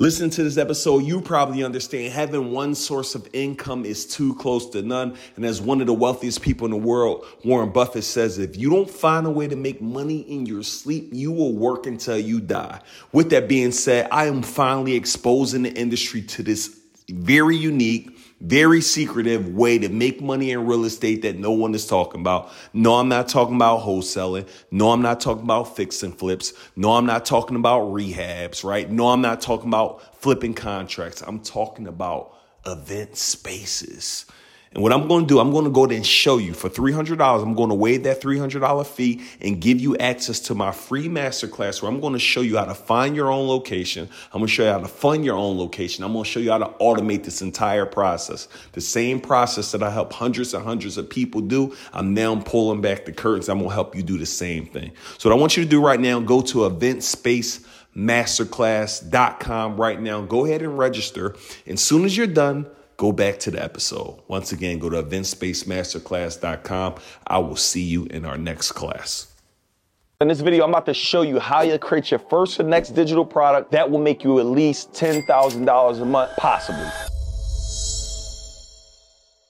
Listen to this episode, you probably understand having one source of income is too close to none. And as one of the wealthiest people in the world, Warren Buffett says, if you don't find a way to make money in your sleep, you will work until you die. With that being said, I am finally exposing the industry to this very unique, very secretive way to make money in real estate that no one is talking about. No, I'm not talking about wholesaling. No, I'm not talking about fix and flips. No, I'm not talking about rehabs, right? No, I'm not talking about flipping contracts. I'm talking about event spaces. And what I'm going to do, I'm going to go there and show you for $300. I'm going to waive that $300 fee and give you access to my free masterclass where I'm going to show you how to find your own location. I'm going to show you how to fund your own location. I'm going to show you how to automate this entire process. The same process that I help hundreds and hundreds of people do. I'm now pulling back the curtains. I'm going to help you do the same thing. So what I want you to do right now, go to event space masterclass.com right now. Go ahead and register. And as soon as you're done, go back to the episode. Once again, go to eventspacemasterclass.com. I will see you in our next class. In this video, I'm about to show you how you create your first or next digital product that will make you at least $10,000 a month, possibly.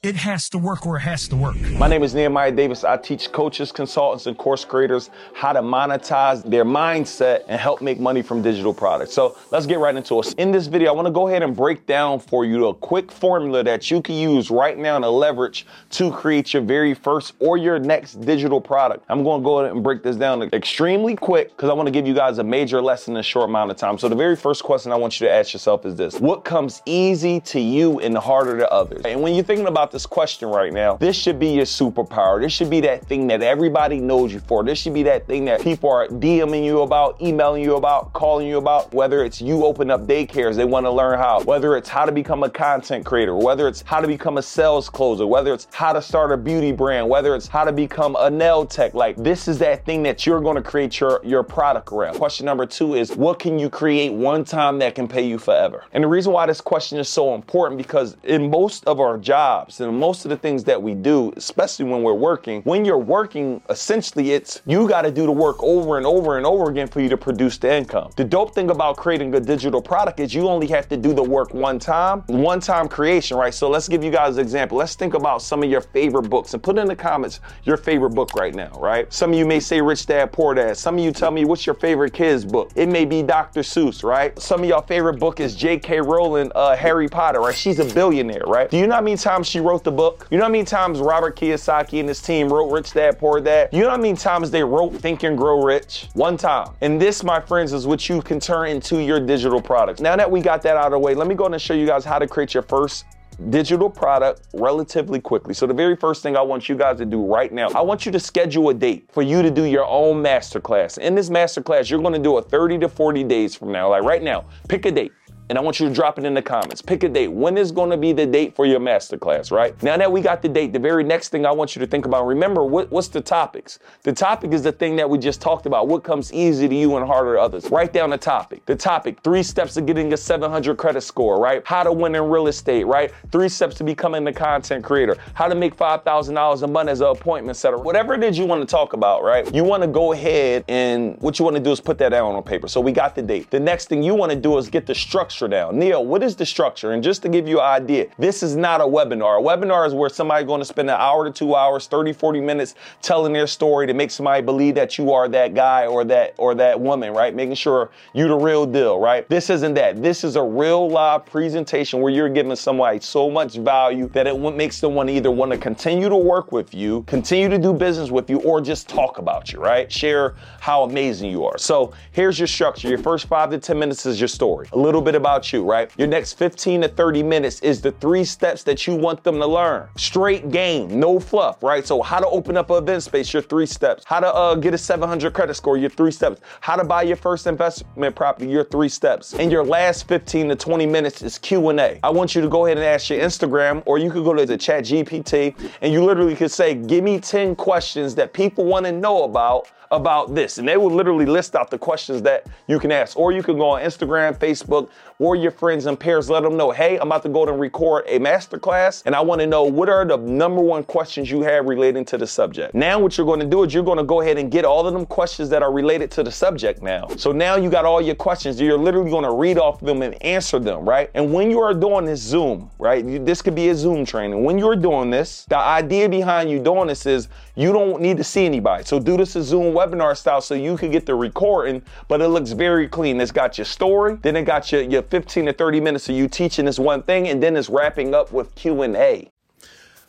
It has to work or it has to work. My name is Nehemiah Davis. I teach coaches, consultants, and course creators how to monetize their mindset and help make money from digital products. So let's get right into it. In this video, I want to go ahead and break down for you a quick formula that you can use right now to leverage to create your very first or your next digital product. I'm going to go ahead and break this down extremely quick because I want to give you guys a major lesson in a short amount of time. So the very first question I want you to ask yourself is this. What comes easy to you and harder to others? And when you're thinking about this question right now, this should be your superpower. This should be that thing that everybody knows you for. This should be that thing that people are DMing you about, emailing you about, calling you about, whether it's you open up daycares, they want to learn how, whether it's how to become a content creator, whether it's how to become a sales closer, whether it's how to start a beauty brand, whether it's how to become a nail tech. Like this is that thing that you're going to create your, your product around. Question number two is what can you create one time that can pay you forever? And the reason why this question is so important because in most of our jobs, in most of the things that we do, especially when we're working, when you're working, essentially it's you got to do the work over and over and over again for you to produce the income. The dope thing about creating a digital product is you only have to do the work one time, one time creation, right? So let's give you guys an example. Let's think about some of your favorite books and put in the comments your favorite book right now, right? Some of you may say Rich Dad Poor Dad. Some of you tell me what's your favorite kids book. It may be Dr. Seuss, right? Some of y'all favorite book is J.K. Rowling, uh, Harry Potter, right? She's a billionaire, right? Do you know how many times she wrote the book? You know how many times Robert Kiyosaki and his team wrote Rich Dad Poor Dad? You know how many times they wrote Think and Grow Rich? One time. And this, my friends, is what you can turn into your digital products. Now that we got that out of the way, let me go and show you guys how to create your first digital product relatively quickly. So the very first thing I want you guys to do right now, I want you to schedule a date for you to do your own masterclass. In this masterclass, you're going to do it 30 to 40 days from now. Like right now, pick a date and I want you to drop it in the comments. Pick a date. When is going to be the date for your masterclass, right? Now that we got the date, the very next thing I want you to think about, remember what, what's the topics? The topic is the thing that we just talked about. What comes easy to you and harder to others? Write down the topic. The topic, three steps to getting a 700 credit score, right? How to win in real estate, right? Three steps to becoming a content creator. How to make $5,000 a month as an appointment setter. Whatever it is you want to talk about, right? You want to go ahead and what you want to do is put that down on paper. So we got the date. The next thing you want to do is get the structure structure down. Neo, what is the structure? And just to give you an idea, this is not a webinar. A webinar is where somebody's going to spend an hour to two hours, 30, 40 minutes telling their story to make somebody believe that you are that guy or that or that woman, right? Making sure you the real deal, right? This isn't that. This is a real live presentation where you're giving somebody so much value that it makes them want to either want to continue to work with you, continue to do business with you, or just talk about you, right? Share how amazing you are. So here's your structure. Your first five to 10 minutes is your story. A little bit about you, right? Your next 15 to 30 minutes is the three steps that you want them to learn. Straight game, no fluff, right? So how to open up an event space, your three steps. How to uh, get a 700 credit score, your three steps. How to buy your first investment property, your three steps. And your last 15 to 20 minutes is Q&A. I want you to go ahead and ask your Instagram, or you could go to the chat GPT, and you literally could say, give me 10 questions that people want to know about about this. And they will literally list out the questions that you can ask. Or you can go on Instagram, Facebook, or your friends and peers, let them know, hey, I'm about to go and record a masterclass, and I want to know what are the number one questions you have relating to the subject. Now, what you're going to do is you're going to go ahead and get all of them questions that are related to the subject now. So now you got all your questions. You're literally going to read off them and answer them, right? And when you are doing this Zoom, right? This could be a Zoom training. When you're doing this, the idea behind you doing this is you don't need to see anybody. So do this as Zoom webinar style so you can get the recording, but it looks very clean. It's got your story, then it got your, your 15 to 30 minutes of you teaching this one thing, and then it's wrapping up with Q&A.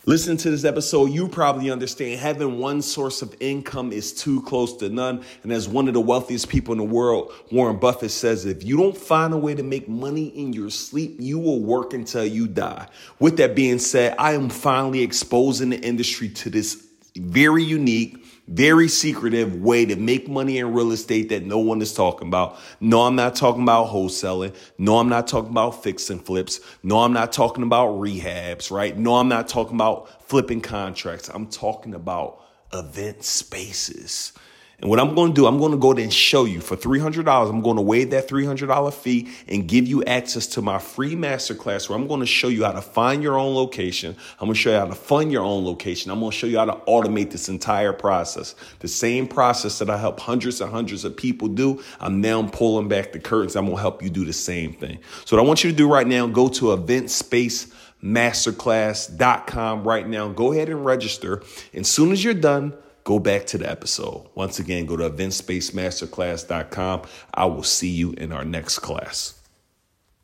Listen to this episode, you probably understand having one source of income is too close to none. And as one of the wealthiest people in the world, Warren Buffett says, if you don't find a way to make money in your sleep, you will work until you die. With that being said, I am finally exposing the industry to this very unique, very secretive way to make money in real estate that no one is talking about. No, I'm not talking about wholesaling. No, I'm not talking about fix and flips. No, I'm not talking about rehabs, right? No, I'm not talking about flipping contracts. I'm talking about event spaces. And what I'm going to do, I'm going to go there and show you for $300. I'm going to waive that $300 fee and give you access to my free masterclass where I'm going to show you how to find your own location. I'm going to show you how to fund your own location. I'm going to show you how to automate this entire process. The same process that I help hundreds and hundreds of people do, I'm now pulling back the curtains. I'm going to help you do the same thing. So what I want you to do right now, go to eventspacemasterclass.com right now. Go ahead and register. And as soon as you're done, go back to the episode. Once again, go to eventspacemasterclass.com. I will see you in our next class.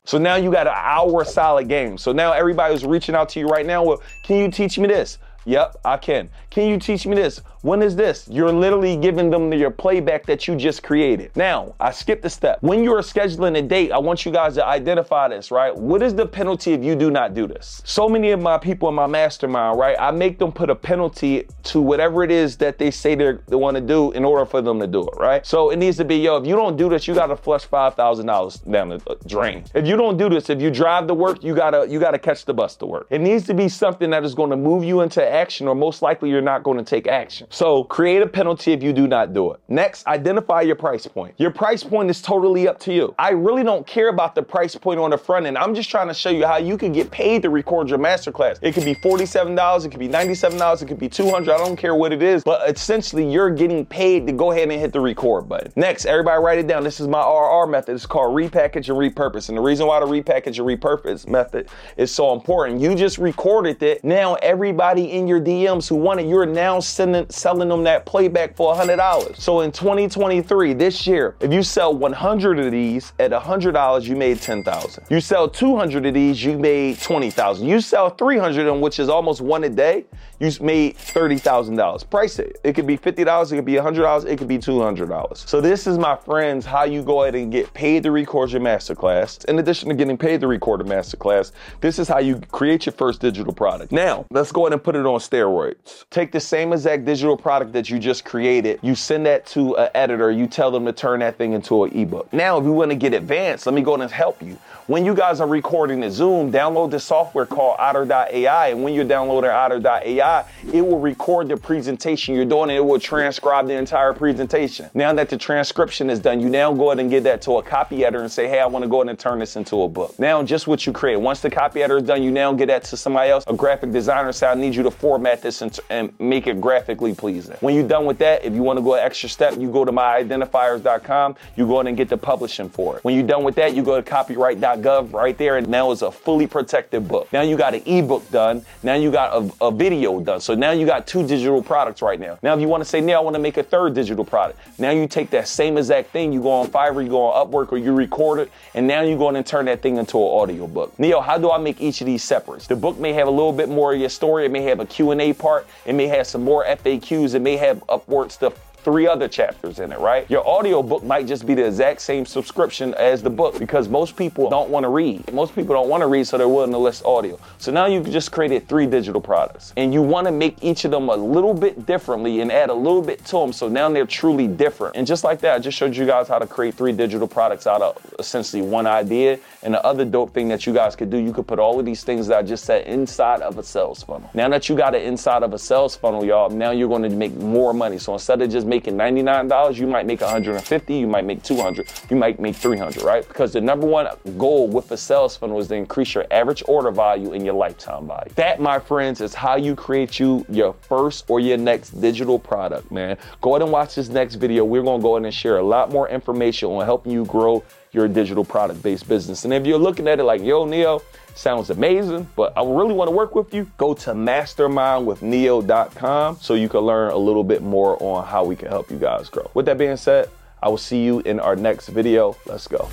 So now you got an hour solid game. So now everybody who's reaching out to you right now, well, can you teach me this? Yep, I can. Can you teach me this? When is this? You're literally giving them your playback that you just created. Now, I skipped a step. When you're scheduling a date, I want you guys to identify this, right? What is the penalty if you do not do this? So many of my people in my mastermind, right? I make them put a penalty to whatever it is that they say they want to do in order for them to do it, right? So it needs to be, yo, if you don't do this, you got to flush $5,000 down the uh, drain. If you don't do this, if you drive to work, you got to you got to catch the bus to work. It needs to be something that is going to move you into action or most likely you're not going to take action. So create a penalty if you do not do it. Next, identify your price point. Your price point is totally up to you. I really don't care about the price point on the front end. I'm just trying to show you how you can get paid to record your masterclass. It could be $47, it could be $97, it could be 200. I don't care what it is, but essentially you're getting paid to go ahead and hit the record button. Next, everybody write it down. This is my RR method. It's called repackage and repurpose. And the reason why the repackage and repurpose method is so important, you just recorded it. Now everybody in your DMs who want it, you're now sending, selling them that playback for $100. So in 2023, this year, if you sell 100 of these at $100, you made 10,000. You sell 200 of these, you made 20,000. You sell 300 of them, which is almost one a day, you made $30,000. Price it. It could be $50, it could be $100, it could be $200. So this is, my friends, how you go ahead and get paid to record your masterclass. In addition to getting paid to record a masterclass, this is how you create your first digital product. Now, let's go ahead and put it on steroids. Take the same exact digital product that you just created, you send that to an editor, you tell them to turn that thing into an ebook. Now, if you want to get advanced, let me go and help you. When you guys are recording the Zoom, download the software called Otter.ai. And when you're downloading Otter.ai, it will record the presentation you're doing and it will transcribe the entire presentation. Now that the transcription is done, you now go ahead and give that to a copy editor and say, hey, I want to go ahead and turn this into a book. Now, just what you create. Once the copy editor is done, you now get that to somebody else, a graphic designer, say, I need you to format this and, and make it graphically pleasing. When you're done with that, if you want to go an extra step, you go to myidentifiers.com, you go ahead and get the publishing for it. When you're done with that, you go to copyright.gov right there, and now it's a fully protected book. Now you got an ebook done, now you got a, a video done. So now you got two digital products right now. Now, if you want to say, now I want to make a third digital product, now you take that same exact thing, you go on Fiverr, you go on Upwork, or you record it, and now you go in and turn that thing into an audio book. Neo, how do I make each of these separate? The book may have a little bit more of your story, it may have a Q&A part, it may have some more FAQs, it may have upwards to three other chapters in it, right? Your audio book might just be the exact same subscription as the book because most people don't want to read. Most people don't want to read, so they're willing to list audio. So now you've just created three digital products and you want to make each of them a little bit differently and add a little bit to them so now they're truly different. And just like that, I just showed you guys how to create three digital products out of essentially one idea. And the other dope thing that you guys could do, you could put all of these things that I just said inside of a sales funnel. Now that you got it inside of a sales funnel, y'all, now you're going to make more money. So instead of just making $99, you might make 150, you might make 200, you might make 300, right? Because the number one goal with a sales funnel is to increase your average order value and your lifetime value. That, my friends, is how you create you your first or your next digital product, man. Go ahead and watch this next video. We're gonna go ahead and share a lot more information on helping you grow your digital product based business. And if you're looking at it like, yo, Neo, sounds amazing, but I really want to work with you, go to mastermindwithneo.com so you can learn a little bit more on how we can help you guys grow. With that being said, I will see you in our next video. Let's go.